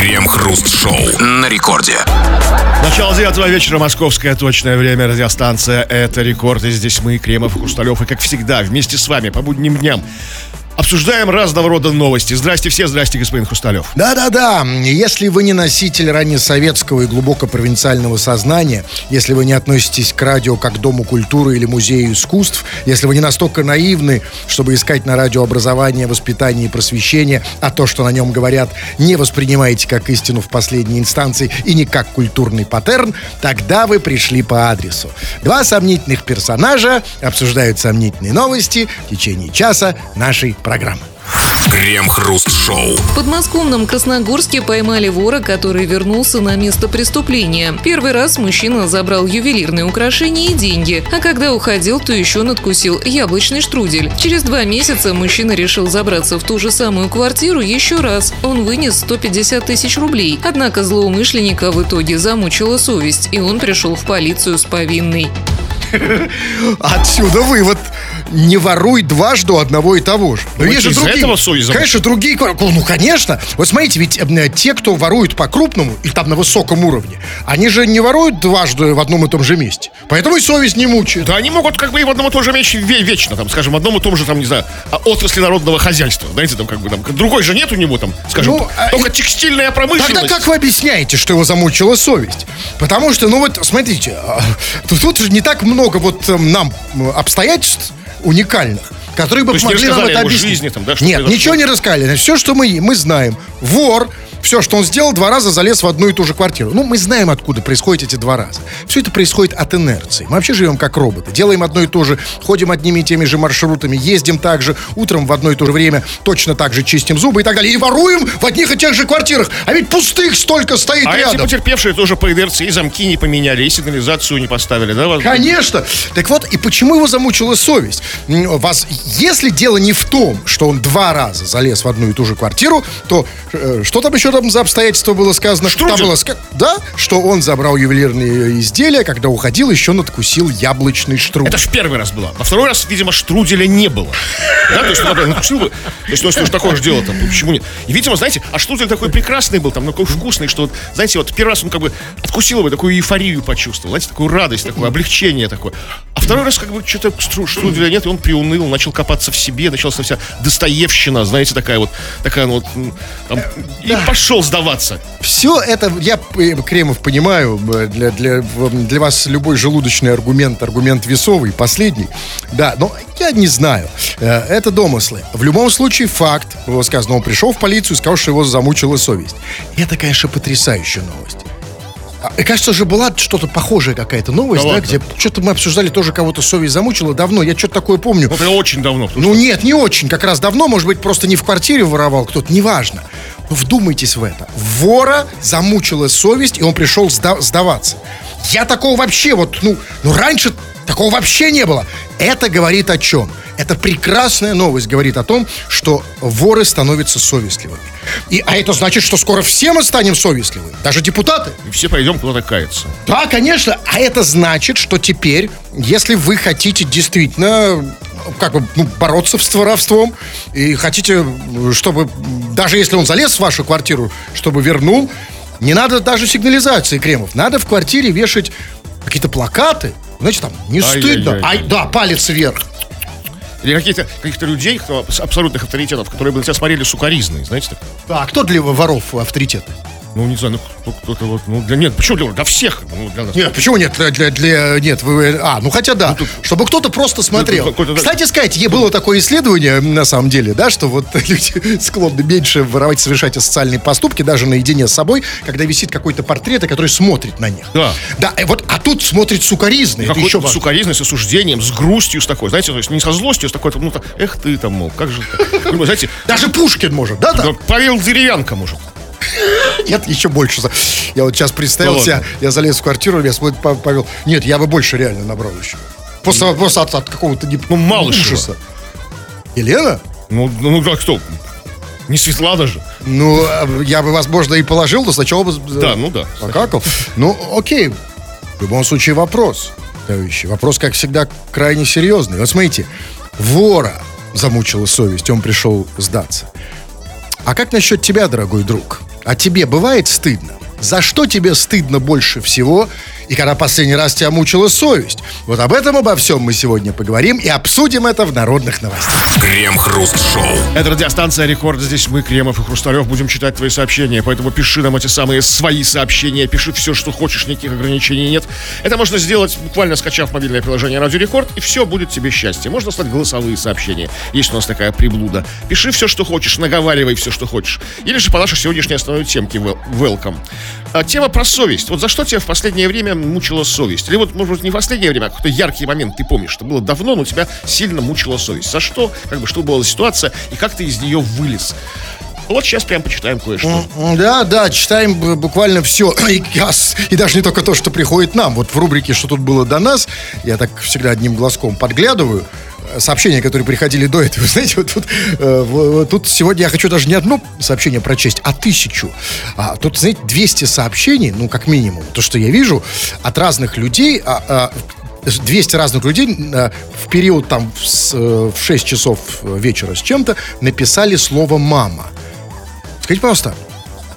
Крем-хруст-шоу на рекорде. Начало девятого вечера, московское точное время, радиостанция «Это рекорд». И здесь мы, Кремов, Хрусталев, и как всегда, вместе с вами по будним дням Обсуждаем разного рода новости. Здрасте все, здрасте, господин Хрусталев. Да-да-да. Если вы не носитель раннесоветского и глубоко провинциального сознания, если вы не относитесь к радио как к Дому культуры или Музею искусств, если вы не настолько наивны, чтобы искать на радио образование, воспитание и просвещение, а то, что на нем говорят, не воспринимаете как истину в последней инстанции и не как культурный паттерн, тогда вы пришли по адресу. Два сомнительных персонажа обсуждают сомнительные новости в течение часа нашей программы программы. Крем-хруст-шоу. В подмосковном Красногорске поймали вора, который вернулся на место преступления. Первый раз мужчина забрал ювелирные украшения и деньги, а когда уходил, то еще надкусил яблочный штрудель. Через два месяца мужчина решил забраться в ту же самую квартиру еще раз. Он вынес 150 тысяч рублей. Однако злоумышленника в итоге замучила совесть, и он пришел в полицию с повинной. Отсюда вывод не воруй дважды одного и того же. Но есть же другие. Этого конечно, другие. Ну, конечно. Вот смотрите, ведь э, те, кто воруют по крупному и там на высоком уровне, они же не воруют дважды в одном и том же месте. Поэтому и совесть не мучает. Да, они могут как бы и в одном и том же месте вечно, там, скажем, в одном и том же, там, не знаю, а, отрасли народного хозяйства. Знаете, там, как бы, там, другой же нет у него, там, скажем, ну, а только текстильная промышленность. Тогда как вы объясняете, что его замучила совесть? Потому что, ну вот, смотрите, а, тут, тут же не так много вот эм, нам обстоятельств, уникальных, которые бы помогли нам это объяснить. Жизни, там, да, Нет, ничего не рассказали. Все, что мы, мы знаем. Вор все, что он сделал, два раза залез в одну и ту же квартиру. Ну, мы знаем, откуда происходят эти два раза. Все это происходит от инерции. Мы вообще живем как роботы. Делаем одно и то же, ходим одними и теми же маршрутами, ездим так же, утром в одно и то же время точно так же чистим зубы и так далее. И воруем в одних и тех же квартирах. А ведь пустых столько стоит а рядом. А эти потерпевшие тоже по инерции и замки не поменяли, и сигнализацию не поставили, да? Конечно. Так вот, и почему его замучила совесть? Вас, если дело не в том, что он два раза залез в одну и ту же квартиру, то э, что там еще там за обстоятельство было сказано? Штрудель. Там было, да, что он забрал ювелирные изделия, когда уходил, еще надкусил яблочный штрудель. Это ж первый раз было. А второй раз, видимо, штруделя не было. Да, то есть, ну, надкусил бы. То есть, ну, что ж такое же дело там, почему нет? И, видимо, знаете, а штрудель такой прекрасный был, там, такой вкусный, что, вот, знаете, вот первый раз он как бы откусил бы, такую эйфорию почувствовал, знаете, такую радость, такое облегчение такое. А второй раз как бы что-то штруделя нет, и он приуныл, начал копаться в себе, началась вся Достоевщина, знаете, такая вот, такая ну, вот, там, и пошел сдаваться. Все это, я, э, Кремов, понимаю, для, для, для вас любой желудочный аргумент, аргумент весовый, последний. Да, но я не знаю. Э, это домыслы. В любом случае, факт, было сказано, он пришел в полицию и сказал, что его замучила совесть. Это, конечно, потрясающая новость. И кажется, же была что-то похожее какая-то новость, да, да где что-то мы обсуждали, тоже кого-то совесть замучила давно. Я что-то такое помню. Ну, очень давно. Ну, нет, не очень. Как раз давно, может быть, просто не в квартире воровал кто-то, неважно. Но вдумайтесь в это. Вора замучила совесть, и он пришел сда- сдаваться. Я такого вообще вот, ну, ну раньше такого вообще не было. Это говорит о чем? Это прекрасная новость говорит о том, что воры становятся совестливыми. И, а это значит, что скоро все мы станем совестливыми, даже депутаты. И все пойдем куда-то каяться. Да, конечно. А это значит, что теперь, если вы хотите действительно как бы ну, бороться с воровством и хотите, чтобы даже если он залез в вашу квартиру, чтобы вернул, не надо даже сигнализации кремов. Надо в квартире вешать какие-то плакаты. Знаете, там, не стыдно. Ай, да, палец вверх. Или каких-то каких людей, кто, абсолютных авторитетов, которые бы на тебя смотрели сукоризные, знаете? Так? Да, а кто для воров авторитеты? Ну, не знаю, ну кто-то вот, ну, для, нет, почему для, для всех? Ну, для нас. Нет, почему нет, для, для, для нет, вы, а, ну, хотя да, ну, тут, чтобы кто-то просто смотрел. Ну, Кстати сказать, было такое исследование, на самом деле, да, что вот люди склонны меньше воровать, совершать социальные поступки, даже наедине с собой, когда висит какой-то портрет, который смотрит на них. Да. Да, и вот, а тут смотрит сукоризный. Какой еще сукоризный, с осуждением, с грустью, с такой, знаете, то есть не со злостью, а с такой, ну, эх ты там, мол, как же ну, знаете. Даже Пушкин может, да, да? Павел Деревянко может. Нет, еще больше. Я вот сейчас представил ну, себя, я залез в квартиру, я смотрю, Павел, нет, я бы больше реально набрал еще. После, после от, от какого-то не, ну, Малышева. Елена? Ну, ну, как кто? Не Светлана же. Ну, я бы, возможно, и положил, но сначала бы... Да, ну да. Покакал. Ну, окей. В любом случае вопрос, товарищи. Вопрос, как всегда, крайне серьезный. Вот смотрите, вора замучила совесть, он пришел сдаться. А как насчет тебя, дорогой друг? А тебе бывает стыдно? За что тебе стыдно больше всего? И когда последний раз тебя мучила совесть? Вот об этом, обо всем мы сегодня поговорим и обсудим это в народных новостях. Крем-хруст-шоу. Это радиостанция Рекорд. Здесь мы, Кремов и Хрусталев, будем читать твои сообщения. Поэтому пиши нам эти самые свои сообщения. Пиши все, что хочешь, никаких ограничений нет. Это можно сделать, буквально скачав мобильное приложение Радио Рекорд, и все будет тебе счастье. Можно слать голосовые сообщения. Есть у нас такая приблуда. Пиши все, что хочешь, наговаривай все, что хочешь. Или же по нашей сегодняшней основной темке welcome. А, тема про совесть. Вот за что тебя в последнее время мучила совесть? Или вот, может быть, не в последнее время, а какой-то яркий момент ты помнишь, что было давно, но тебя сильно мучила совесть. За что? Как бы, что была ситуация, и как ты из нее вылез? Вот сейчас прям почитаем кое-что. Да, да, читаем буквально все. И, и даже не только то, что приходит нам. Вот в рубрике «Что тут было до нас» я так всегда одним глазком подглядываю сообщения, которые приходили до этого. Знаете, вот тут, э, тут сегодня я хочу даже не одно сообщение прочесть, а тысячу. А, тут, знаете, 200 сообщений, ну, как минимум. То, что я вижу от разных людей, а, а, 200 разных людей а, в период там э, в 6 часов вечера с чем-то написали слово «мама». Скажите, пожалуйста,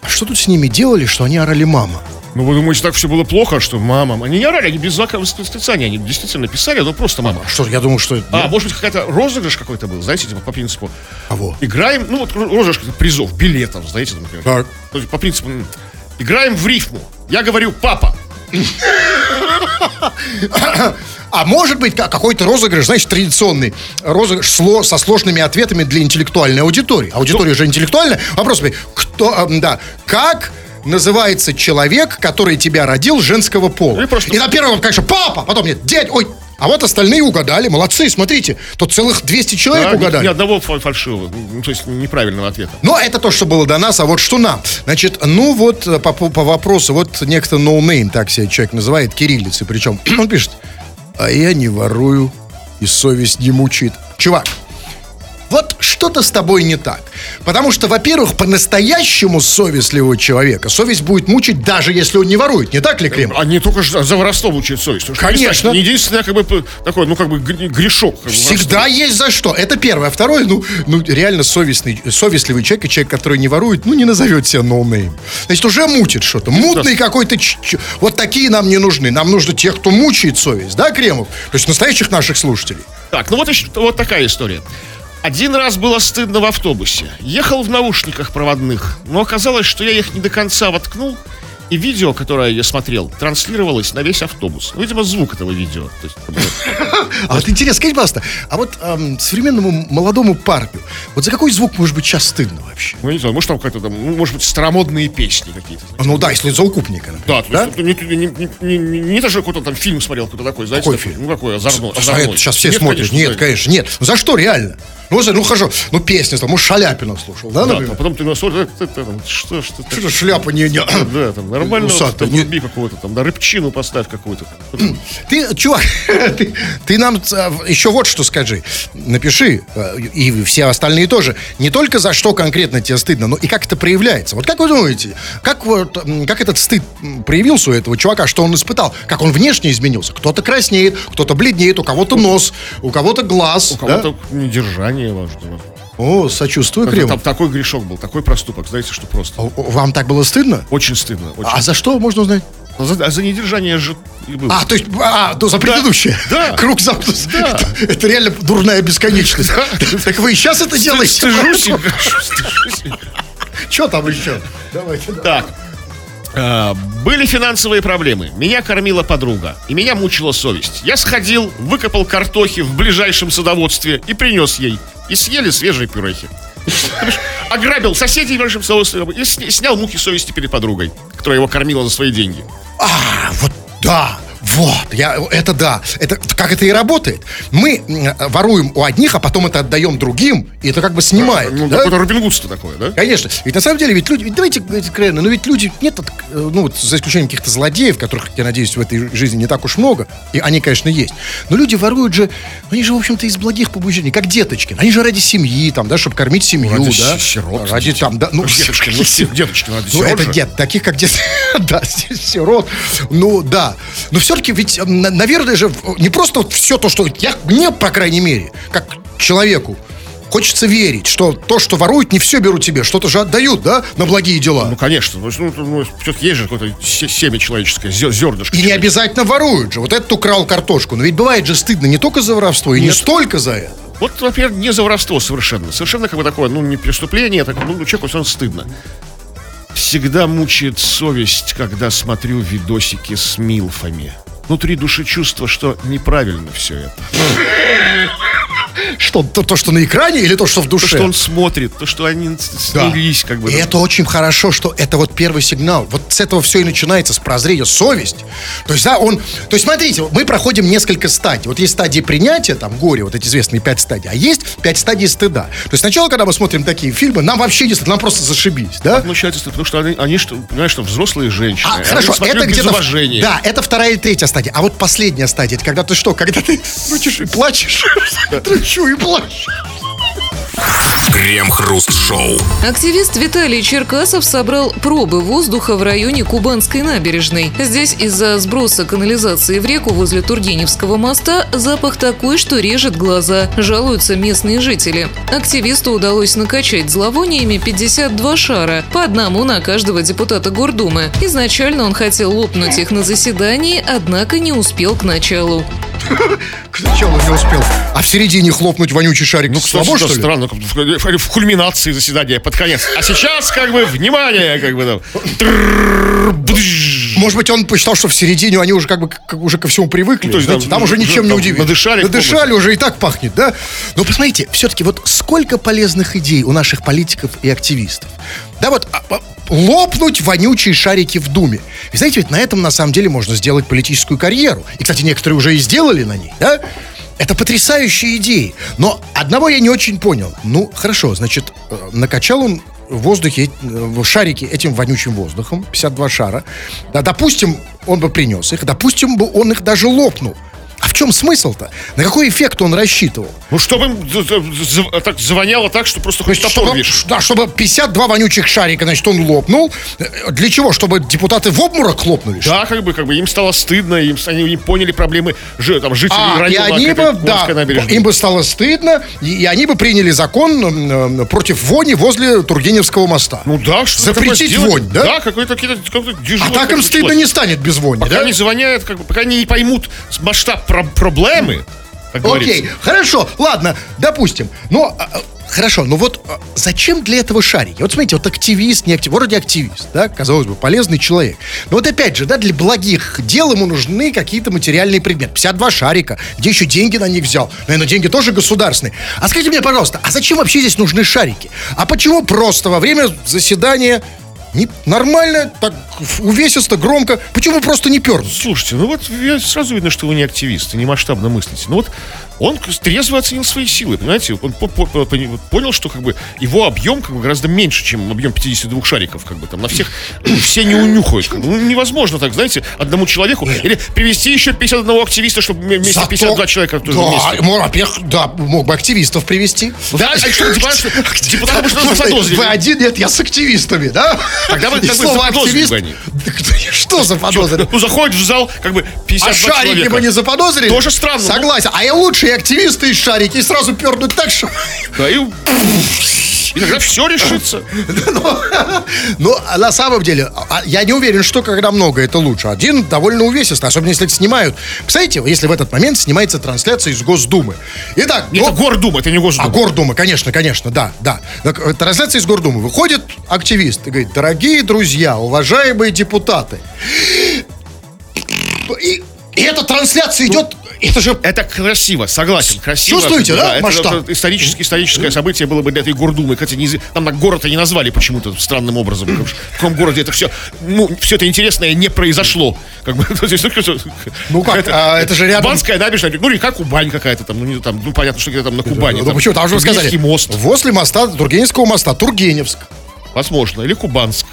а что тут с ними делали, что они орали «мама»? Ну, вы думаете, так все было плохо, что мама... Они не орали, они без знака восклицания, они действительно писали, но просто мама. А что, я думал, что... А, может быть, какая-то розыгрыш какой-то был, знаете, типа, по принципу... Кого? Играем, ну, вот розыгрыш призов, билетов, знаете, например. Так. По принципу, играем в рифму. Я говорю «папа». А может быть, какой-то розыгрыш, знаешь, традиционный розыгрыш со сложными ответами для интеллектуальной аудитории. Аудитория же интеллектуальная. Вопрос, кто, да, как называется человек, который тебя родил женского пола. Ну, просто... И на первом, конечно, папа, потом нет, дядь, ой, а вот остальные угадали, молодцы, смотрите, тут целых 200 человек да, угадали. Ни, ни одного фальшивого, ну, то есть неправильного ответа. Но это то, что было до нас, а вот что нам. Значит, ну вот э, по, по вопросу, вот некто no name, так себя человек называет, кириллицы, причем он пишет, а я не ворую, и совесть не мучит. Чувак, что-то с тобой не так. Потому что, во-первых, по-настоящему совестливого человека совесть будет мучить, даже если он не ворует. Не так ли, Клим? А не только за воровство мучает совесть. Конечно. Не единственное, как бы, такой, ну, как бы грешок. Как бы, Всегда воровство. есть за что. Это первое. А второе, ну, ну реально совестный, совестливый человек и человек, который не ворует, ну, не назовет себя no name. Значит, уже мутит что-то. Мутный какой-то... Вот такие нам не нужны. Нам нужны тех, кто мучает совесть. Да, Кремов? То есть настоящих наших слушателей. Так, ну вот, еще, вот такая история. Один раз было стыдно в автобусе. Ехал в наушниках проводных, но оказалось, что я их не до конца воткнул, и видео, которое я смотрел, транслировалось на весь автобус. Ну, видимо, звук этого видео. А вот интересно, скажите, пожалуйста, а вот современному молодому парню, вот за какой звук может быть сейчас стыдно вообще? Ну, не знаю, может, там какая-то там, ну, может быть, старомодные песни какие-то. Знаете, ну да, если за укупника, например. Да, то есть, не, даже какой-то там фильм смотрел, какой-то такой, знаете, какой фильм? Ну, какой озорной. Это сейчас все смотрят. Нет, конечно, нет. Ну, за что реально? Ну, ну хорошо, ну песня, там, может, Шаляпина слушал, да, например? Да, а потом ты на соль, что, что, что, шляпа не, не... Да, там, нормально, там, не... какого-то, там, да, рыбчину поставь какую-то. Ты, чувак, ты, ты нам а, еще вот что скажи. Напиши, э, и все остальные тоже, не только за что конкретно тебе стыдно, но и как это проявляется. Вот как вы думаете, как, вот, как этот стыд проявился у этого чувака, что он испытал, как он внешне изменился? Кто-то краснеет, кто-то бледнеет, у кого-то нос, у кого-то глаз. У кого-то да? недержание важного. О, сочувствую, Крем. Там такой грешок был, такой проступок, знаете, что просто. А, вам так было стыдно? Очень стыдно. Очень. А за что можно узнать? За, за недержание же и было. А, то есть, а, то за предыдущее. Да. Круг замкнут. Да. Это, это реально дурная бесконечность. Да. Так вы и сейчас это делаете? Стыжусь. Что там еще? Давайте. Так. А, были финансовые проблемы. Меня кормила подруга. И меня мучила совесть. Я сходил, выкопал картохи в ближайшем садоводстве и принес ей. И съели свежие пюрехи. Ограбил соседей большом садоводстве и снял муки совести перед подругой, которая его кормила за свои деньги. А, вот да. Вот, я, это да. Это, как это и работает. Мы воруем у одних, а потом это отдаем другим, и это как бы снимает. Ну, да? какое-то Робин такое, да? Конечно. Ведь на самом деле, ведь люди, ведь давайте говорить откровенно, но ведь люди, нет, ну, вот, за исключением каких-то злодеев, которых, я надеюсь, в этой жизни не так уж много, и они, конечно, есть. Но люди воруют же, они же, в общем-то, из благих побуждений, как деточки. Они же ради семьи, там, да, чтобы кормить семью, ради да. Сирот, ради там, да, ну, деточки, ну, деточки, ради Ну, это дет, таких, как дет, да, сирот. Ну, да. Но все-таки ведь, наверное же, не просто вот все то, что я, мне, по крайней мере, как человеку, хочется верить, что то, что воруют, не все берут себе, что-то же отдают, да, на благие дела. Ну, конечно. Ну, ну, ну все-таки есть же какое-то семя человеческое, зернышко. И не обязательно воруют же. Вот этот украл картошку. Но ведь бывает же стыдно не только за воровство, и Нет. не столько за это. Вот, во-первых, не за воровство совершенно. Совершенно как бы такое, ну, не преступление, так, ну, человеку все равно стыдно. Всегда мучает совесть, когда смотрю видосики с милфами. Внутри души чувство, что неправильно все это. Что, то, то, что на экране или то, что в душе? То, что он смотрит, то, что они снялись, да. как бы. И это очень хорошо, что это вот первый сигнал. Вот с этого все и начинается, с прозрения, совесть. То есть, да, он... То есть, смотрите, мы проходим несколько стадий. Вот есть стадии принятия, там, горе, вот эти известные пять стадий, а есть пять стадий стыда. То есть, сначала, когда мы смотрим такие фильмы, нам вообще не нам просто зашибись, да? Получается, потому что они, они что, понимаешь, что взрослые женщины. А, хорошо, это где-то... Да, это вторая и третья стадия. А вот последняя стадия, это когда ты что? Когда ты крутишь и плачешь. Трачу и плачешь. Крем-хруст-шоу. Активист Виталий Черкасов собрал пробы воздуха в районе Кубанской набережной. Здесь из-за сброса канализации в реку возле Тургеневского моста запах такой, что режет глаза, жалуются местные жители. Активисту удалось накачать зловониями 52 шара, по одному на каждого депутата Гордумы. Изначально он хотел лопнуть их на заседании, однако не успел к началу. К началу не успел. А в середине хлопнуть вонючий шарик. Ну, слабо, что ли? странно. В кульминации заседания под конец. А сейчас, как бы, внимание, как бы там. Может быть, он посчитал, что в середине они уже как бы как, уже ко всему привыкли. Ну, то есть, знаете, там, там уже ничем не удивили. Надышали. Надышали уже и так пахнет, да? Но посмотрите, все-таки вот сколько полезных идей у наших политиков и активистов. Да вот а, а, лопнуть вонючие шарики в Думе. И знаете, ведь на этом на самом деле можно сделать политическую карьеру. И, кстати, некоторые уже и сделали на ней, да? Это потрясающие идеи. Но одного я не очень понял. Ну, хорошо, значит, э, накачал он в воздухе, э, в шарике этим вонючим воздухом, 52 шара. Да, допустим, он бы принес их, допустим, бы он их даже лопнул. А в чем смысл-то? На какой эффект он рассчитывал? Ну, чтобы так завоняло так, что просто хоть топор чтобы, Да, чтобы 52 вонючих шарика, значит, он лопнул. Для чего? Чтобы депутаты в обморок хлопнули? Да, как бы, как бы им стало стыдно, им, они не поняли проблемы там, жителей а, района. И они бы, да, им бы стало стыдно, и, и они бы приняли закон э, против вони возле Тургеневского моста. Ну да, что Запретить вонь, да? Да, какой-то какой А так им стыдно не станет без вони, Пока да? они завоняют, как бы, пока они не поймут масштаб про проблемы. Окей, хорошо, ладно, допустим. Но а, а, Хорошо, но вот а, зачем для этого шарики? Вот смотрите, вот активист, не активист, вроде активист, да, казалось бы, полезный человек. Но вот опять же, да, для благих дел ему нужны какие-то материальные предметы. 52 шарика, где еще деньги на них взял? Наверное, деньги тоже государственные. А скажите мне, пожалуйста, а зачем вообще здесь нужны шарики? А почему просто во время заседания не, нормально, так увесисто, громко. Почему просто не пернуть? Слушайте, ну вот сразу видно, что вы не активисты, не масштабно мыслите. Ну вот он трезво оценил свои силы, понимаете? Он понял, что как бы его объем как бы гораздо меньше, чем объем 52 шариков, как бы там на всех ну, все не унюхают. Ну, невозможно так, знаете, одному человеку. Или привести еще 51 активиста, чтобы вместе Зато, 52 человека да, вместе. Да, мог бы активистов привести. Да, а что, депутаты, депутаты, что Вы один, нет, я с активистами, да? Тогда вы как слово активист. Что за подозрили? Ну, заходишь в зал, как бы 52 А шарики бы не заподозрили? Тоже странно. Согласен. А я лучше активисты из шарики и сразу пернуть так, что... Да, и... И тогда все решится. Но, но на самом деле, а, я не уверен, что когда много, это лучше. Один довольно увесистый, особенно если это снимают. Представляете, если в этот момент снимается трансляция из Госдумы. Итак, это но... Гордума, это не Госдума. А Гордума, конечно, конечно, да, да. Э, трансляция из Гордумы. Выходит активист и говорит, дорогие друзья, уважаемые депутаты. И, и эта трансляция идет это же... Это красиво, согласен, красиво. Чувствуете, да, да масштаб? Это, это историческое, историческое событие было бы для этой Гурдумы. Хотя не, там город-то не назвали почему-то странным образом. В каком городе это все... Ну, все это интересное не произошло. Как бы, ну как, а, это же рядом... Кубанская набережная, ну, река Кубань какая-то там, ну, не, там, ну, понятно, что где-то там на Кубани. Ну, там, почему, там же вы сказали. мост. Возле моста, Тургеневского моста, Тургеневск. Возможно, или Кубанск.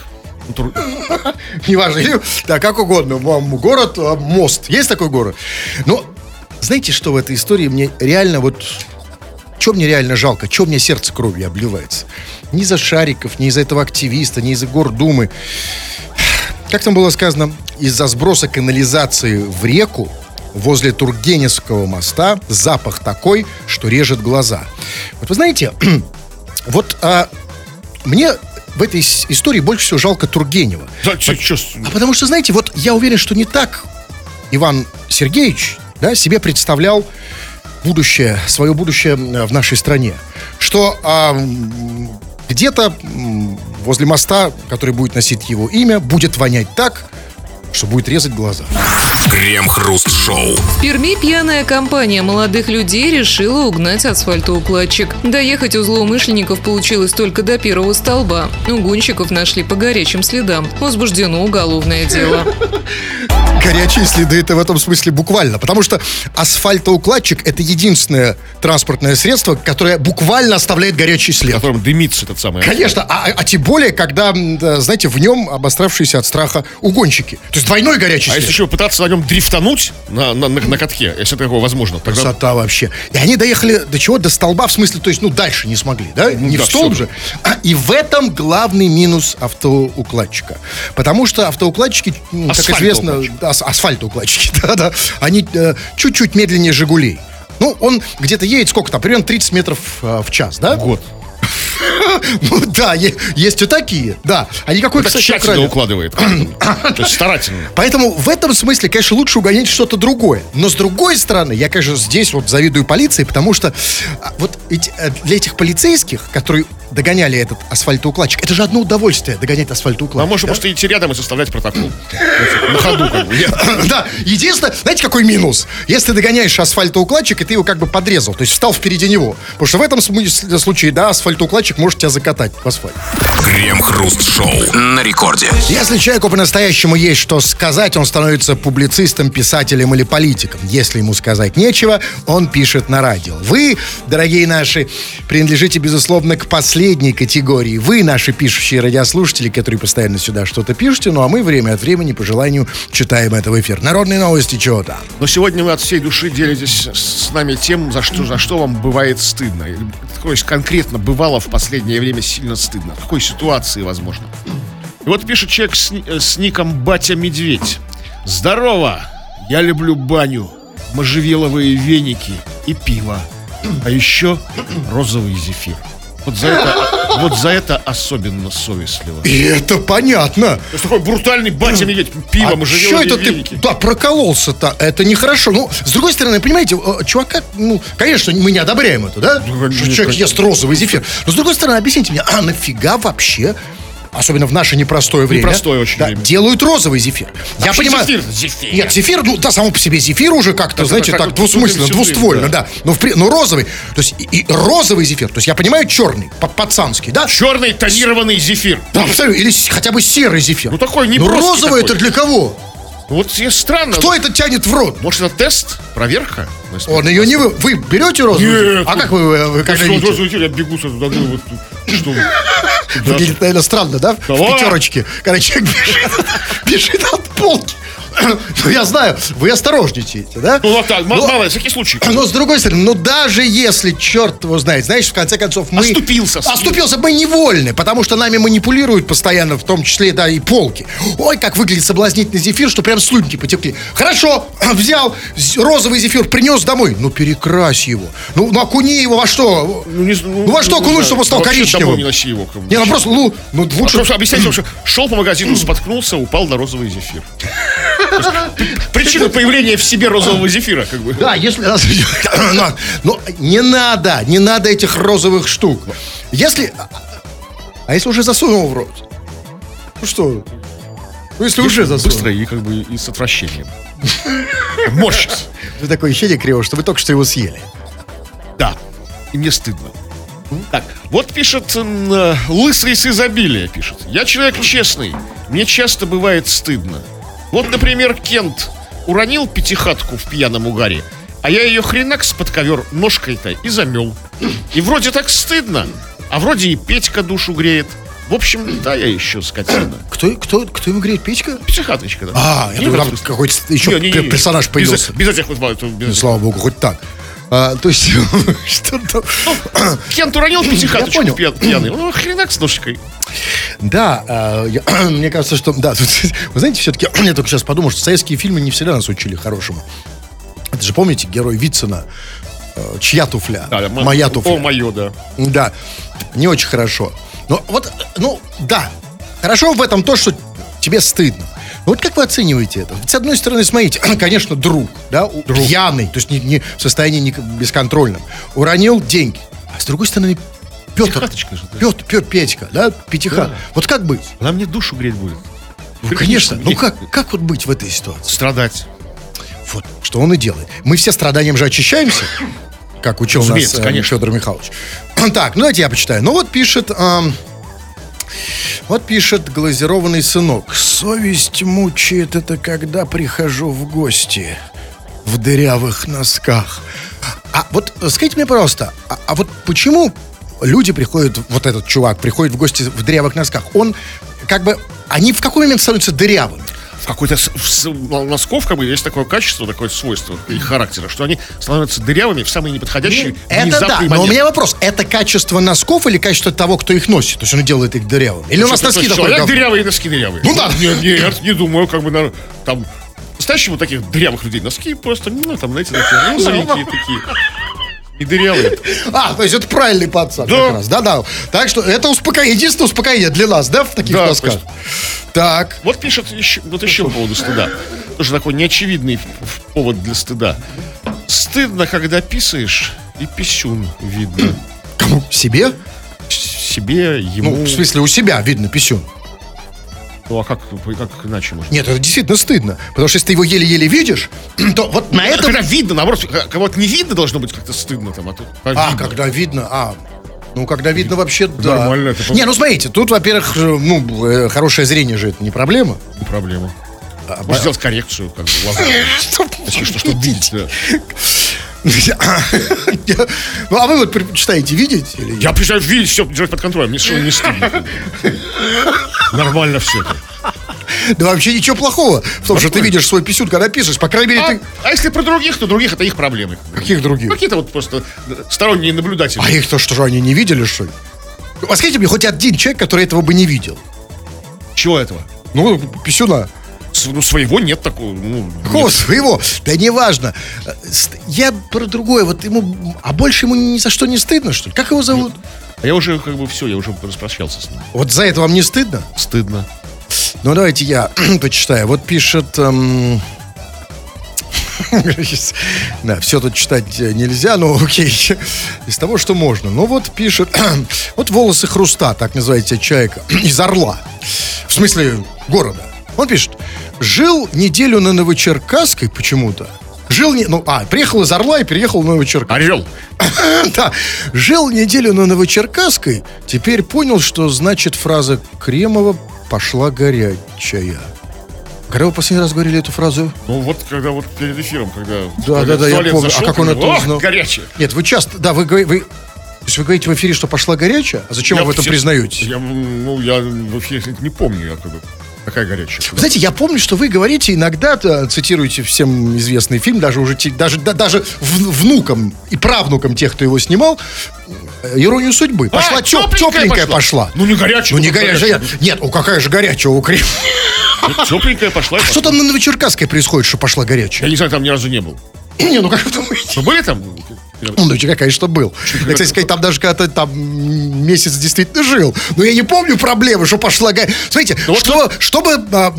Неважно. Да, как угодно. Город, а, мост. Есть такой город? Ну, знаете, что в этой истории мне реально вот... Чем мне реально жалко? Чем мне сердце кровью обливается? Ни за Шариков, ни из-за этого активиста, ни из-за Гордумы. Как там было сказано, из-за сброса канализации в реку возле Тургеневского моста запах такой, что режет глаза. Вот вы знаете, вот а, мне в этой истории больше всего жалко Тургенева. Да, чё? А потому что, знаете, вот я уверен, что не так Иван Сергеевич да, себе представлял будущее, свое будущее в нашей стране. Что а, где-то возле моста, который будет носить его имя, будет вонять так, что будет резать глаза. Крем-хруст-шоу. В Перми пьяная компания молодых людей решила угнать асфальтоукладчик. Доехать у злоумышленников получилось только до первого столба. Угонщиков нашли по горячим следам. Возбуждено уголовное дело. Горячие следы это в этом смысле буквально. Потому что асфальтоукладчик это единственное транспортное средство, которое буквально оставляет горячий след. В котором дымится этот самый. Конечно, а, а тем более, когда, знаете, в нем обостравшиеся от страха угонщики. То есть двойной горячий а след. А если еще пытаться на нем дрифтануть на, на, на, на катке, если такое возможно. Тогда... Красота вообще. И они доехали до чего? До столба, в смысле, то есть, ну, дальше не смогли, да? Ну, не да, в столб же. А, и в этом главный минус автоукладчика. Потому что автоукладчики, как известно, ас- асфальтоукладчики, да-да, они э, чуть-чуть медленнее «Жигулей». Ну, он где-то едет, сколько там, примерно 30 метров э, в час, да? Год. Ну да, есть и такие, да. Никакой, кстати, тщательно укладывает. То есть старательно. Поэтому в этом смысле, конечно, лучше угонять что-то другое. Но с другой стороны, я, конечно, здесь вот завидую полиции, потому что а, вот э, для этих полицейских, которые догоняли этот асфальтоукладчик. Это же одно удовольствие догонять асфальтоукладчик. А можно да? просто идти рядом и составлять протокол. На ходу как бы. Да, единственное, знаете, какой минус? Если ты догоняешь асфальтоукладчик, и ты его как бы подрезал, то есть встал впереди него. Потому что в этом случае, да, асфальтоукладчик может тебя закатать в асфальт. Крем-хруст-шоу на рекорде. Если человеку по-настоящему есть что сказать, он становится публицистом, писателем или политиком. Если ему сказать нечего, он пишет на радио. Вы, дорогие наши, принадлежите, безусловно, к последней категории. Вы, наши пишущие радиослушатели, которые постоянно сюда что-то пишете, ну а мы время от времени, по желанию, читаем это в эфир. Народные новости, чего там? Но сегодня вы от всей души делитесь с нами тем, за что, за что вам бывает стыдно. То есть конкретно бывало в последнее время сильно стыдно. В какой ситуации, возможно. И вот пишет человек с, с ником Батя Медведь. Здорово! Я люблю баню, можжевеловые веники и пиво. А еще розовый зефир. Вот за это, вот за это особенно совестливо. И это понятно. То есть такой брутальный батя медведь, пивом а что это ты, да, прокололся-то? Это нехорошо. Ну, с другой стороны, понимаете, э, чувака, ну, конечно, мы не одобряем это, да? Ну, что человек ест розовый зефир. Но с другой стороны, объясните мне, а нафига вообще особенно в наше непростое время. Непростое очень да, время. Делают розовый зефир. А Я понимаю. Зефир, зефир. Нет, зефир, ну да, само по себе зефир уже как-то, знаете, так, так двусмысленно, двуствольно, да. да. Но, в, но розовый, то есть и, и розовый зефир, то есть я понимаю черный, пацанский, да? Черный тонированный зефир. Да, абсолютно. Или хотя бы серый зефир. Ну такой не Ну розовый такой. это для кого? Вот странно. Кто это тянет в рот? Может, это тест? Проверка? Он ее не вы. Вы берете розовую? Нет. А как вы, вы когда видите? Розовую я бегу сразу, да, вот, что вы? Выглядит, наверное, странно, да? В пятерочке. Когда человек бежит, бежит от полки. Ну, я знаю, вы осторожничаете, да? Ну, вот так, но, мало, всякий случай. Но, с другой стороны, ну, даже если, черт его знает, знаешь, в конце концов, мы... Оступился. Оступился, мы невольны, потому что нами манипулируют постоянно, в том числе, да, и полки. Ой, как выглядит соблазнительный зефир, что прям слюнки потекли. Хорошо, взял розовый зефир, принес домой. Ну, перекрась его. Ну, ну окуни его во что? Ну, не, ну, ну во что ну, окунуть, чтобы он стал коричневым? не носи его. Не, ну просто, ну, ну лучше... А объясняйте, что шел по магазину, споткнулся, упал на розовый зефир. Причина появления в себе розового зефира, как бы. Да, если... Но ну, не надо, не надо этих розовых штук. Если... А если уже засунул в рот? Ну что? Ну, если уже засунул. Быстро и как бы и с отвращением. Морщится. Вы такое ощущение криво, что вы только что его съели. Да. И мне стыдно. Так, вот пишет э, Лысый с изобилия, пишет. Я человек честный. Мне часто бывает стыдно. Вот, например, Кент уронил пятихатку в пьяном угаре, а я ее хренак под ковер ножкой-то и замел. И вроде так стыдно, а вроде и Петька душу греет. В общем, да, я еще скотина. Кто, кто, кто ему греет печка? Психаточка, да. А, я думаю, там какой-то еще не, не, не, персонаж появился. Без, без этих вот... Без... Слава богу, хоть так. А, то есть, что-то... Кент уронил пятихаточку пьяный. Ну, хренак с ножкой. Да, э, я, мне кажется, что... Да, тут, вы знаете, все-таки я только сейчас подумал, что советские фильмы не всегда нас учили хорошему. Это же, помните, герой Вицина, э, чья туфля? Да, моя туфля. О, мое, да. Да, не очень хорошо. Но вот, ну, да, хорошо в этом то, что тебе стыдно. Вот как вы оцениваете это? С одной стороны, смотрите, конечно, друг, да, друг. пьяный, то есть не, не в состоянии не бесконтрольном, уронил деньги. А с другой стороны, Петр, Петр, Петр, Петька, да, Пятиха. Да. Вот как быть? Она мне душу греть будет. Ну, конечно. Ну, как, как вот быть в этой ситуации? Страдать. Вот, что он и делает. Мы все страданием же очищаемся, как учил Разумеется, нас э, конечно. Федор Михайлович. Так, ну давайте я почитаю. Ну вот пишет... Э, вот пишет глазированный сынок. Совесть мучает это, когда прихожу в гости в дырявых носках. А вот скажите мне, пожалуйста, а, а вот почему люди приходят, вот этот чувак приходит в гости в дырявых носках? Он как бы, они в какой момент становятся дырявыми? В какой-то носков как бы есть такое качество, такое свойство их характера, что они становятся дырявыми в самые неподходящие, ну, Это да, момент. но у меня вопрос, это качество носков или качество того, кто их носит? То есть он делает их дырявыми? Или у нас носки такой? Человек дырявые, носки дырявые. Ну да. Нет, нет, не думаю, как бы, там Настоящих вот таких дырявых людей носки просто, ну, там, знаете, такие розовенькие такие. И дырявые. А, то есть это правильный пацан да. как раз. Да-да. Так что это успокоение, единственное успокоение для нас, да, в таких да, носках? Так. Вот пишет еще, вот еще по поводу стыда. Тоже такой неочевидный повод для стыда. Стыдно, когда писаешь, и писюн видно. Кому? Себе? Себе, ему. Ну, в смысле, у себя видно писюн. Ну а как, как иначе можно? Нет, это действительно стыдно. Потому что если ты его еле-еле видишь, то вот на этом... Когда видно, наоборот, кого-то не видно, должно быть как-то стыдно там. А, тут, а, а когда видно, а, ну, когда видно вообще, да. Нормально это. Не, ну смотрите, тут, во-первых, э, ну, э, хорошее зрение же это не проблема. Не проблема. А, Можно сделать коррекцию, как бы, глаза. Что, что видеть, да. Ну, а вы вот предпочитаете видеть? Или... Я предпочитаю видеть, все держать под контролем. Совершенно не стыдно. Нормально все. Да вообще ничего плохого в том, что ты видишь свой писюн, когда пишешь. По крайней мере, а, ты... А если про других, то других это их проблемы. Каких других? Какие-то вот просто сторонние наблюдатели. А их-то что же они не видели, что ли? А скажите мне, хоть один человек, который этого бы не видел. Чего этого? Ну, писюна ну, своего нет такого. Ну, Какого нет. своего? Да неважно. Я про другое. Вот ему. А больше ему ни за что не стыдно, что ли? Как его зовут? А я уже как бы все, я уже распрощался с ним. Вот за это вам не стыдно? Стыдно. Ну, давайте я почитаю. Вот пишет... Эм... Да, все тут читать нельзя, но окей. Из того, что можно. Ну вот пишет, вот волосы хруста, так называется человека, из Орла. В смысле города. Он пишет, жил неделю на Новочеркасской почему-то. Жил, не, ну, а, приехал из Орла и переехал на Новочеркасск. Орел. да. Жил неделю на Новочеркасской, теперь понял, что значит фраза Кремова «пошла горячая». Когда вы последний раз говорили эту фразу? Ну вот, когда вот перед эфиром, когда... Да, да, да, я помню. Зашел, а как он это узнал? горячая. Нет, вы часто, да, вы, вы, то есть вы говорите в эфире, что пошла горячая? А зачем я вы в этом все, признаетесь? Я, ну, я в эфире не помню. Я как бы, какая горячая. Вы знаете, я помню, что вы говорите иногда, цитируете всем известный фильм, даже уже даже, да, даже внукам и правнукам тех, кто его снимал, э, Иронию судьбы. А, пошла а, теп, тепленькая, тепленькая пошла. пошла. Ну не горячая. Ну не горячая. горячая. Нет, ну какая же горячая у Крема. Тепленькая пошла. А что там на Новочеркасской происходит, что пошла горячая? Я не знаю, там ни разу не был. Не, ну как вы думаете? Вы были там? Ну, ну, конечно, был. Я, кстати, сказать, там даже когда-то там месяц действительно жил. Но я не помню проблемы, что пошла горячая. Смотрите, ну, что, чтобы а,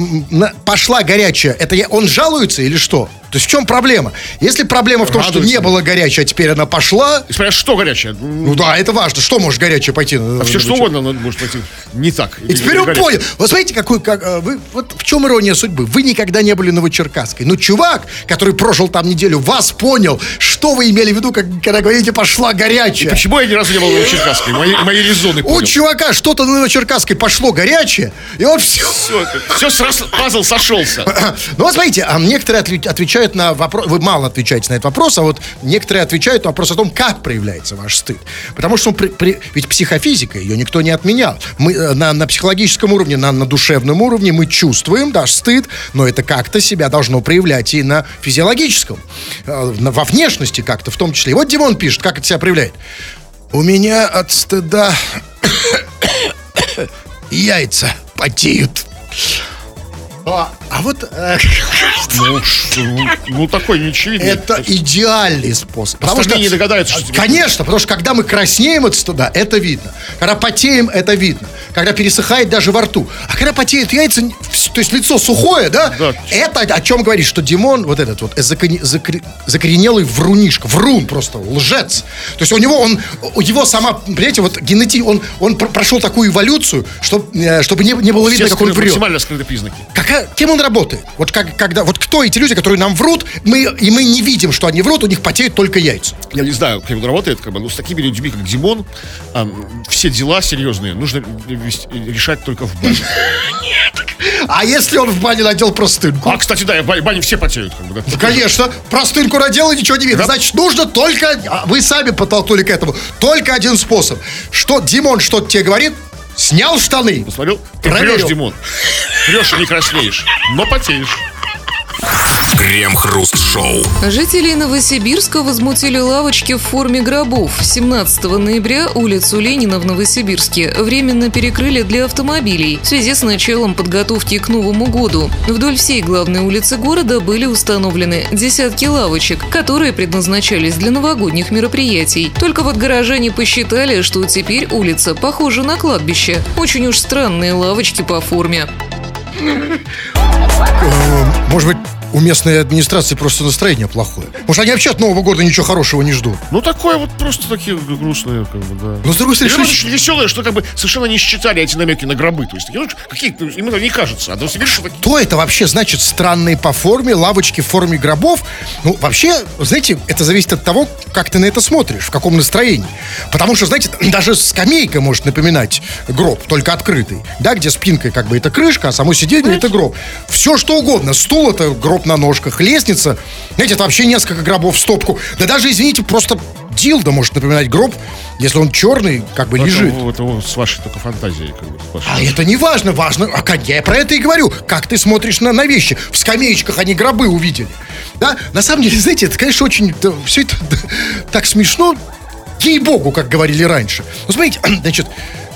пошла горячая, это я, он жалуется или что? То есть в чем проблема? Если проблема в том, Радуется. что не было горячей, а теперь она пошла... И смотря что горячее. Ну да, это важно. Что может горячее пойти? А все что угодно может пойти не так. И теперь он понял. Вот смотрите, какой, как, а, вы, вот в чем ирония судьбы. Вы никогда не были Новочеркасской. Но чувак, который прожил там неделю, вас понял, что вы имели в виду, как, когда говорите, пошла горячая. И почему я ни разу не был Новочеркасской? Мои, мои резоны понял. У чувака что-то на Новочеркасской пошло горячее, и он все... Все, все сразу, пазл сошелся. Ну вот смотрите, а некоторые отвечают на вопрос мало отвечаете на этот вопрос, а вот некоторые отвечают на вопрос о том, как проявляется ваш стыд. Потому что при, при, ведь психофизика, ее никто не отменял. Мы э, на, на психологическом уровне, на, на душевном уровне мы чувствуем, да, стыд, но это как-то себя должно проявлять и на физиологическом, э, во внешности как-то в том числе. И вот Димон пишет, как это себя проявляет. У меня от стыда яйца потеют. А, а вот... Э, ну, ну, ну, такой неочевидный. Это идеальный способ. Потому что не догадаются, что Конечно, потому что когда мы краснеем от стыда, это видно. Когда потеем, это видно. Когда пересыхает даже во рту. А когда потеют яйца, то есть лицо сухое, да? да. Это о чем говорит, что Димон, вот этот вот закоренелый врунишка, врун просто, лжец. То есть у него, он, у его сама, понимаете, вот генетик, он, он прошел такую эволюцию, чтобы, э, чтобы не, не было видно, Все как он врет. максимально скрытые признаки. Какая, кем он работает? Вот как, когда, вот кто эти люди, которые нам врут, мы, и мы не видим, что они врут, у них потеют только яйца. Я не знаю, как он работает, как бы, но с такими людьми, как Димон, а, все дела серьезные нужно решать только в бане. Нет. А если он в бане надел простынку? А, кстати, да, в бане, все потеют. Как бы, да. Конечно. Простынку надел и ничего не видно. Да? Значит, нужно только... А, вы сами подтолкнули к этому. Только один способ. Что Димон что-то тебе говорит, Снял штаны. Посмотрел? Ты Проверил. врешь, Димон. Врешь и не краснеешь, но потеешь. Крем-хруст-шоу. Жители Новосибирска возмутили лавочки в форме гробов. 17 ноября улицу Ленина в Новосибирске временно перекрыли для автомобилей в связи с началом подготовки к Новому году. Вдоль всей главной улицы города были установлены десятки лавочек, которые предназначались для новогодних мероприятий. Только вот горожане посчитали, что теперь улица похожа на кладбище. Очень уж странные лавочки по форме. Может быть, у местной администрации просто настроение плохое. Может, они вообще от Нового года ничего хорошего не ждут. Ну, такое вот просто такие грустные, как бы, да. Но, с другой стороны, что... веселое, что как бы совершенно не считали эти намеки на гробы. То есть, ну, какие им это не кажется. А то себе что Что это вообще значит странные по форме, лавочки в форме гробов? Ну, вообще, знаете, это зависит от того, как ты на это смотришь, в каком настроении. Потому что, знаете, даже скамейка может напоминать гроб, только открытый. Да, где спинкой как бы это крышка, а само сиденье это гроб. Все что угодно. Стул это гроб гроб на ножках, лестница, знаете, это вообще несколько гробов в стопку. Да даже, извините, просто дилда может напоминать гроб, если он черный, как бы это, лежит. Это, это с вашей только фантазией. Как бы, а это не важно, важно, а как я про это и говорю, как ты смотришь на, на вещи. В скамеечках они гробы увидели. Да, на самом деле, знаете, это, конечно, очень, да, все это да, так смешно, ей-богу, как говорили раньше. Ну, смотрите, значит,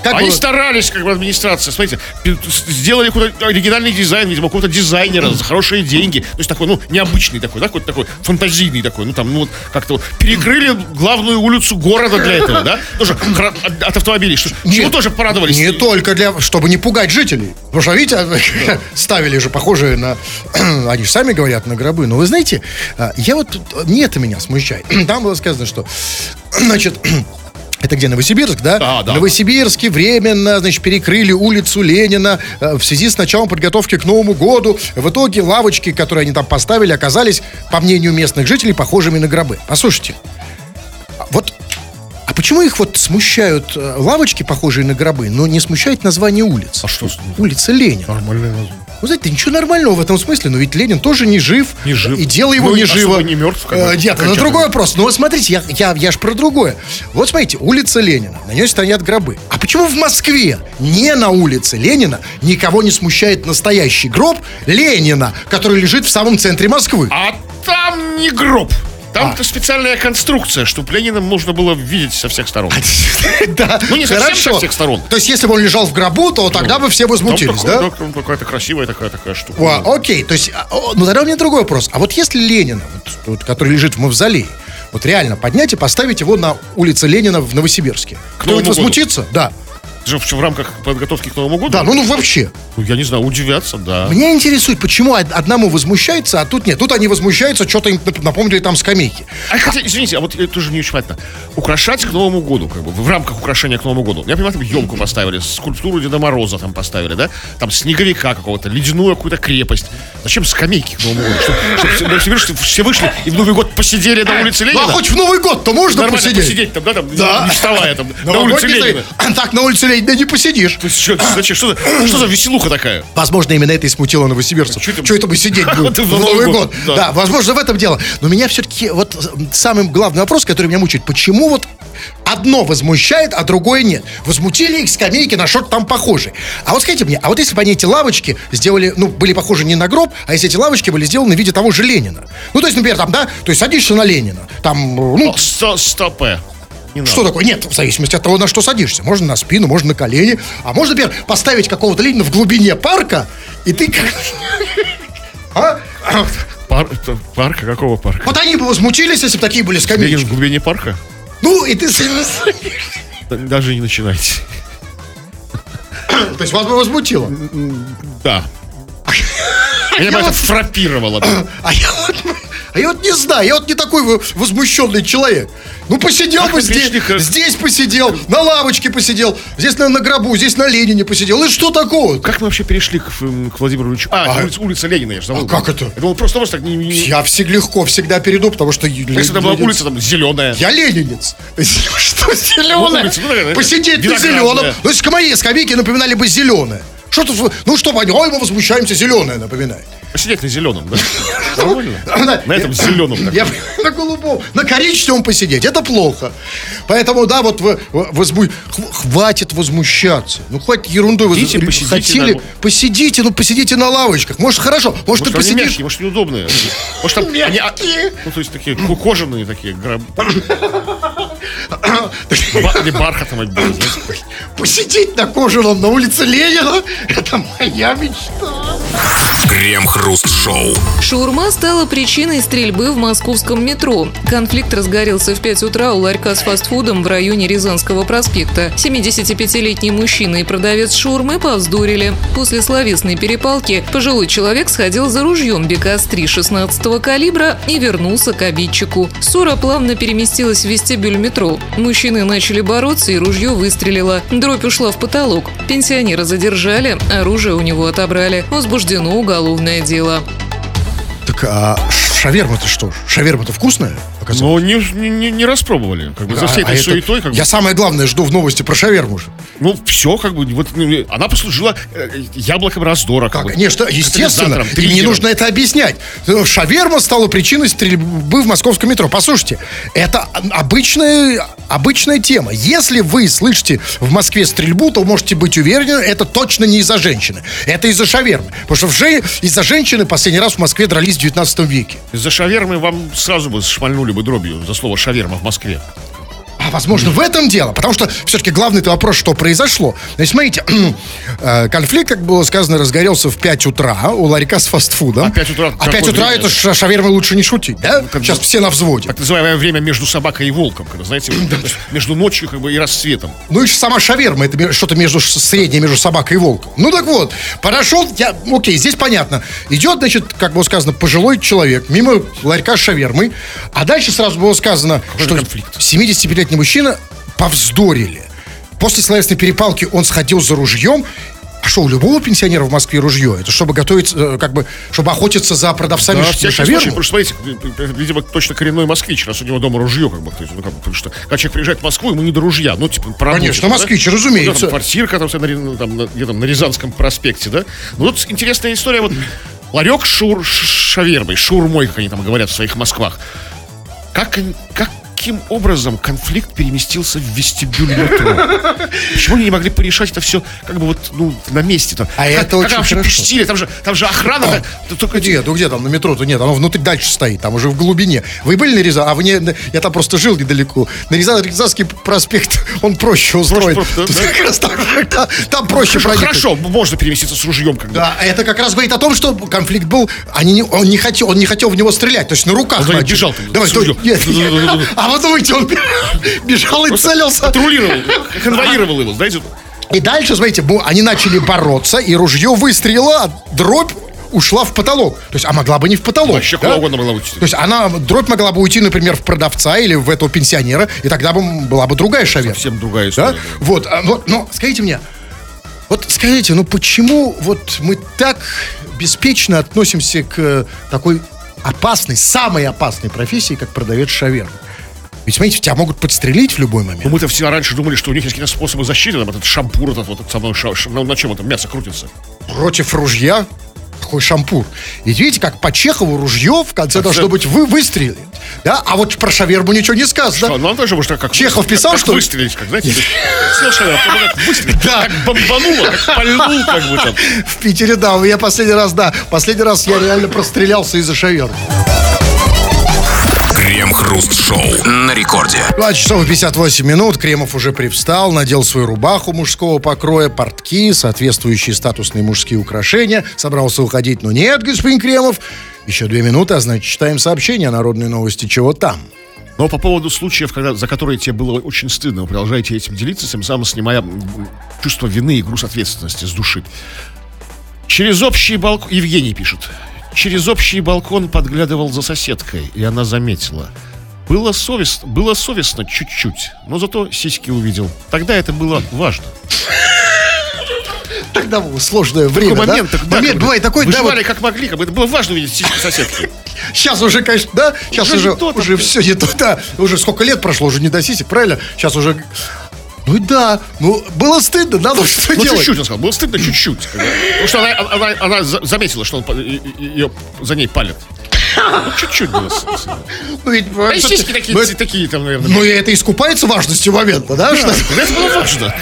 как Они было? старались, как бы, администрация, смотрите, сделали какой-то оригинальный дизайн, видимо, какого-то дизайнера за хорошие деньги. То есть такой, ну, необычный такой, да, какой-то такой фантазийный такой, ну, там, ну, вот как-то вот перекрыли главную улицу города для этого, да? Тоже от автомобилей. Что, Нет, чему тоже порадовались? Не только для, чтобы не пугать жителей. Потому что, видите, ставили же похожие на, они же сами говорят, на гробы. Но вы знаете, а, я вот, не это меня смущает. Там было сказано, что, значит, это где, Новосибирск, да? А, да. В Новосибирске временно, значит, перекрыли улицу Ленина э, в связи с началом подготовки к Новому году. В итоге лавочки, которые они там поставили, оказались, по мнению местных жителей, похожими на гробы. Послушайте, вот а почему их вот смущают э, лавочки, похожие на гробы, но не смущает название улиц? А что? Улица Ленина. Нормальное название. Вы знаете, ничего нормального в этом смысле, но ведь Ленин тоже не жив. Не жив. И дело его ну, не живо. не мертв. Как э, нет, это другой вопрос. Но вот смотрите, я, я, я ж про другое. Вот смотрите, улица Ленина, на ней стоят гробы. А почему в Москве, не на улице Ленина, никого не смущает настоящий гроб Ленина, который лежит в самом центре Москвы? А там не гроб. Там-то а. специальная конструкция, чтобы Ленина можно было видеть со всех сторон. Да, ну не совсем со всех сторон. То есть, если бы он лежал в гробу, то тогда бы все возмутились, да? Там какая-то красивая такая такая штука. Окей, то есть, а, ну тогда у меня другой вопрос. А вот если Ленина, который лежит в мавзолее, вот реально поднять и поставить его на улице Ленина в Новосибирске. Кто-нибудь возмутится? Да в, в рамках подготовки к Новому году? Да, ну, ну вообще. Ну, я не знаю, удивятся, да. Меня интересует, почему одному возмущается, а тут нет. Тут они возмущаются, что-то им напомнили там скамейки. А хотя, извините, а вот это тоже не очень понятно. Украшать к Новому году, как бы, в рамках украшения к Новому году. Я понимаю, там елку поставили, скульптуру Деда Мороза там поставили, да? Там снеговика какого-то, ледяную какую-то крепость. Зачем скамейки к Новому году? Чтобы, чтобы, чтобы все вышли и в Новый год посидели на улице Ленина? Ну, а хоть в Новый год-то можно Нормально посидеть? посидеть там, да, там, да. не вставая там, на улице Ленина. Так, на улице Ленина не посидишь. Есть, что, зачем? Что, за, что за веселуха такая? Возможно, именно это и смутило новосибирцев. Что, это мы сидеть будем в Новый год? Да. да, возможно, в этом дело. Но меня все-таки вот самый главный вопрос, который меня мучает, почему вот одно возмущает, а другое нет. Возмутили их скамейки на что-то там похожие. А вот скажите мне, а вот если бы они эти лавочки сделали, ну, были похожи не на гроб, а если эти лавочки были сделаны в виде того же Ленина. Ну, то есть, например, там, да, то есть садишься на Ленина, там, ну... Стопе. Не что такое? Нет, в зависимости от того, на что садишься. Можно на спину, можно на колени. А можно, например, поставить какого-то Ленина в глубине парка, и ты А? Пар, парка? Какого парка? Вот они бы возмутились, если бы такие были скамейки. Ленин в глубине парка? Ну, и ты... Даже не начинайте. То есть вас бы возмутило? Да. Я бы это фрапировало. А я вот... А я вот не знаю, я вот не такой возмущенный человек. Ну, посидел как бы здесь, здесь посидел, на лавочке посидел, здесь на, на гробу, здесь на Ленине посидел. И что такое? Как мы вообще перешли к, к Владимиру Ильичу? А, а улица, улица Ленина, я же забыл. А как это? Я думал, просто, просто так не, не... Я всегда легко всегда перейду, потому что... Если это была улица там зеленая. Я ленинец. Что зеленая? Ну, ну, Посидеть на зеленом. То есть к моей скамейке напоминали бы зеленое. Что тут, ну что, ой, мы возмущаемся, зеленое напоминает. Посидеть на зеленом, да? Нормально? На этом зеленом. Я на голубом, на коричневом посидеть, это плохо. Поэтому, да, вот возму... хватит возмущаться. Ну, хватит ерундой. Посидите. Хотели, посидите, ну, посидите на лавочках. Может, хорошо, может, может ты посидишь. Мягкие, может, неудобные. Может, там они, а, ну, то есть, такие кожаные такие. Или бархатом Посидеть на кожаном на улице Ленина, это моя мечта. Крем-хруст-шоу. Шаурма стала причиной стрельбы в московском метро. Конфликт разгорелся в 5 утра у ларька с фастфудом в районе Рязанского проспекта. 75-летний мужчина и продавец шаурмы повздорили. После словесной перепалки пожилой человек сходил за ружьем БКС-3 16 калибра и вернулся к обидчику. Ссора плавно переместилась в вестибюль метро. Мужчины начали бороться и ружье выстрелило. Дробь ушла в потолок. Пенсионера задержали, оружие у него отобрали. Возбуждено уголовное дело. Так а шаверма-то что? Шаверма-то вкусная? Оказалось? Ну, не, не, не распробовали. Как бы, а, за всей этой а суетой. Как я бы... самое главное жду в новости про шаверму же. Ну, все, как бы, вот, ну, она послужила э, яблоком раздора. Как, как конечно, естественно. И не нужно это объяснять. Шаверма стала причиной стрельбы в московском метро. Послушайте, это обычная, обычная тема. Если вы слышите в Москве стрельбу, то можете быть уверены, это точно не из-за женщины. Это из-за шавермы. Потому что же, из-за женщины последний раз в Москве дрались в 19 веке. Из-за шавермы вам сразу бы шмальнули бы дробью за слово шаверма в Москве. А, возможно, в этом дело. Потому что все-таки главный это вопрос, что произошло. Значит, смотрите, э, конфликт, как было сказано, разгорелся в 5 утра у ларька с фастфудом. А 5 утра? А 5 утра это ш- шавермы лучше не шутить, да? Ну, Сейчас бы, все на взводе. Так называемое время между собакой и волком, когда, знаете, между ночью как бы, и рассветом. Ну и сама шаверма, это что-то между среднее между собакой и волком. Ну так вот, подошел, я, окей, здесь понятно. Идет, значит, как было сказано, пожилой человек мимо ларька с шавермой, а дальше сразу было сказано, Какой что 75-летний мужчина повздорили. После словесной перепалки он сходил за ружьем а что, у любого пенсионера в Москве ружье? Это чтобы готовить, э, как бы, чтобы охотиться за продавцами да, на шаверму? Потому что, смотрите, э, видимо, точно коренной москвич, раз у него дома ружье, как бы, ну, как бы, потому что, когда человек приезжает в Москву, ему не до ружья, ну, типа, по Конечно, москвич, да? разумеется. Ну, там, квартирка, там, на, там, на, где там, на Рязанском проспекте, да? Ну, вот интересная история, вот, ларек шур, шавермой, шурмой, как они там говорят в своих Москвах. Как, как каким образом конфликт переместился в вестибюль метро? Почему они не могли порешать это все как бы вот ну, на месте? -то? А как, это очень хорошо. пустили? Там же, там же охрана. А, да, только... Где? Ну где там на метро-то нет? Оно внутри дальше стоит, там уже в глубине. Вы были на Рязан? А вы не, я там просто жил недалеко. На Рязан, Рязанский проспект, он проще устроен. Проще, да? как раз там, там, там проще хорошо, хорошо, можно переместиться с ружьем. Когда... Да, это как раз говорит о том, что конфликт был, они не, он, не хотел, он не хотел в него стрелять, то есть на руках. Он бежал. Давай, то, нет, а думаете, он бежал и целился. Патрулировал, конвоировал его, знаете. И дальше, смотрите, они начали бороться, и ружье выстрелило, а дробь ушла в потолок. То есть, а могла бы не в потолок. Вообще да? угодно могла уйти. То есть, она, дробь могла бы уйти, например, в продавца или в этого пенсионера, и тогда бы была бы другая шаверма. Совсем другая история. Да? Вот, а, вот, но скажите мне, вот скажите, ну почему вот мы так беспечно относимся к такой опасной, самой опасной профессии, как продавец шавермы? Ведь, смотрите, тебя могут подстрелить в любой момент. Ну, мы-то все раньше думали, что у них есть какие-то способы защиты, там, этот шампур, этот вот, со мной, ша, на, на чем это мясо крутится? Против ружья? Какой шампур? Ведь видите, как по Чехову ружье в конце а должно это... быть вы выстрелить. Да? А вот про шаверму ничего не сказано. Что? Ну, он тоже, может, как... Чехов писал, как, что... выстрелить, как, знаете, сел как выстрелить, да. как бомбануло, как пальнул, как бы там. В Питере, да, я последний раз, да, последний раз я реально прострелялся из-за шавермы. Крем-хруст Шоу на рекорде. 2 часов и 58 минут. Кремов уже привстал, надел свою рубаху мужского покроя, портки, соответствующие статусные мужские украшения. Собрался уходить, но нет, господин Кремов. Еще две минуты, а значит, читаем сообщение о народной новости. Чего там? Но по поводу случаев, когда, за которые тебе было очень стыдно, вы продолжаете этим делиться, тем самым снимая чувство вины и груз ответственности с души. Через общий балкон... Евгений пишет. Через общий балкон подглядывал за соседкой, и она заметила. Было совестно, было совестно чуть-чуть, но зато сиськи увидел. Тогда это было важно. Тогда было сложное время, Такой момент, да? да, момент бывает такой, да, Выживали вот как могли, как бы это было важно увидеть сиськи соседки. сейчас уже, конечно, да, сейчас Уже уже, уже да. все не то, да, уже сколько лет прошло, уже не до сисек, правильно? Сейчас уже, ну да, ну было стыдно, надо что Ну, делать? чуть-чуть, он сказал. Было стыдно чуть-чуть. Потому что она, она, она за- заметила, что он ее за ней палит. Ну, чуть-чуть было стыдно. Ну, ведь, А и сиськи такие, ну, такие там, наверное. Ну, и это искупается важностью момента, да? Что? Тогда это было важно.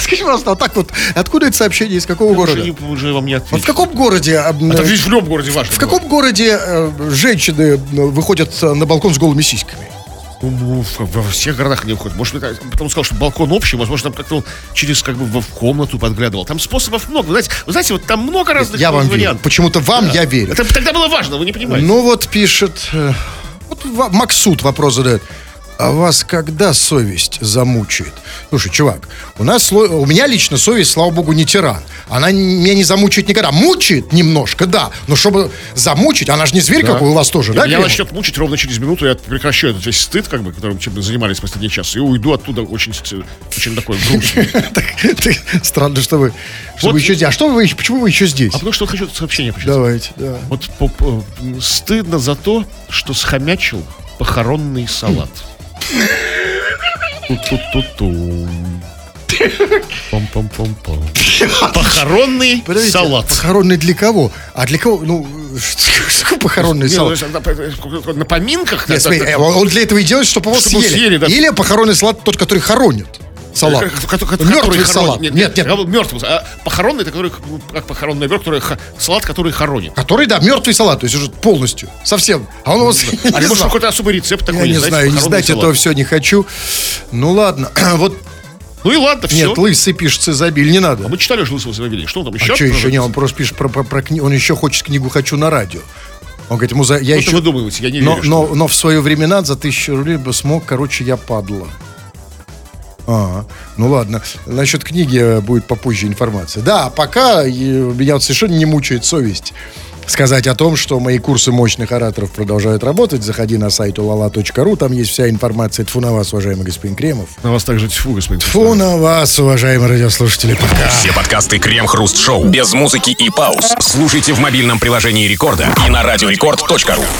Скажи, пожалуйста, а так вот, откуда это сообщение, из какого Уже, города? не- уже вам не Вот в каком городе, а, Это ведь в любом городе важно. в каком городе э, женщины э, выходят на балкон с голыми сиськами? Во всех городах не уходит. Может, потом сказал, что балкон общий, возможно, там как-то он через как бы в комнату подглядывал. Там способов много. Вы знаете, вы знаете вот там много разных Я вам верю. вариантов. Почему-то вам я верю. Это тогда было важно, вы не понимаете. Ну вот пишет, э, вот Максут вопрос задает. А вас когда совесть замучает? Слушай, чувак, у нас, у меня лично совесть, слава богу, не тиран. Она меня не замучает никогда. Мучает немножко, да. Но чтобы замучить, она же не зверь какой у вас тоже, да? Меня Кремов? начнет мучить ровно через минуту, я прекращу этот весь стыд, как бы, которым чем мы занимались последний час, и уйду оттуда очень, очень такой грустный. Странно, что вы, что вы еще здесь. А что вы, почему вы еще здесь? А потому что хочу сообщение прочитать. Давайте, да. Вот по- стыдно за то, что схомячил похоронный салат. Ту-ту-ту-ту. Пом-пом-пом-пом. Похоронный Подождите, салат. Похоронный для кого? А для кого? Ну, что похоронный ну, салат? на, поминках? Нет, да, смотри, да, он для этого и делает, Чтобы его съели. съели, да. Или похоронный салат тот, который хоронит. Салат. Мертвый салат. Нет, нет. Мертвый. А похоронный, это который, ну, как похоронный вер, который салат, который хоронит. Который, да, мертвый салат, то есть уже полностью, совсем. А он у вас А может какой-то особый рецепт такой? Я не знаю, не знать этого все не хочу. Ну ладно, вот Ну и ладно, все. нет, лысый пишет Цезабиль, не надо. А мы читали уже Лысого Завели. Что он там А еще? что еще не, он просто пишет про, про, про кни- он еще хочет книгу «Хочу на радио». Он говорит, ему за, я еще... вы думаете? Я не но, верю, но, но в свое времена за тысячу рублей бы смог, короче, я падла. А, ну ладно. Насчет книги э, будет попозже информация. Да, пока меня вот совершенно не мучает совесть сказать о том, что мои курсы мощных ораторов продолжают работать. Заходи на сайт ulala.ru, там есть вся информация. Тфу на вас, уважаемый господин Кремов. На вас также тьфу, господин. Тфу на вас, уважаемые радиослушатели. Пока. Все подкасты Крем-Хруст Шоу без музыки и пауз. Слушайте в мобильном приложении Рекорда и на радиорекорд.ру.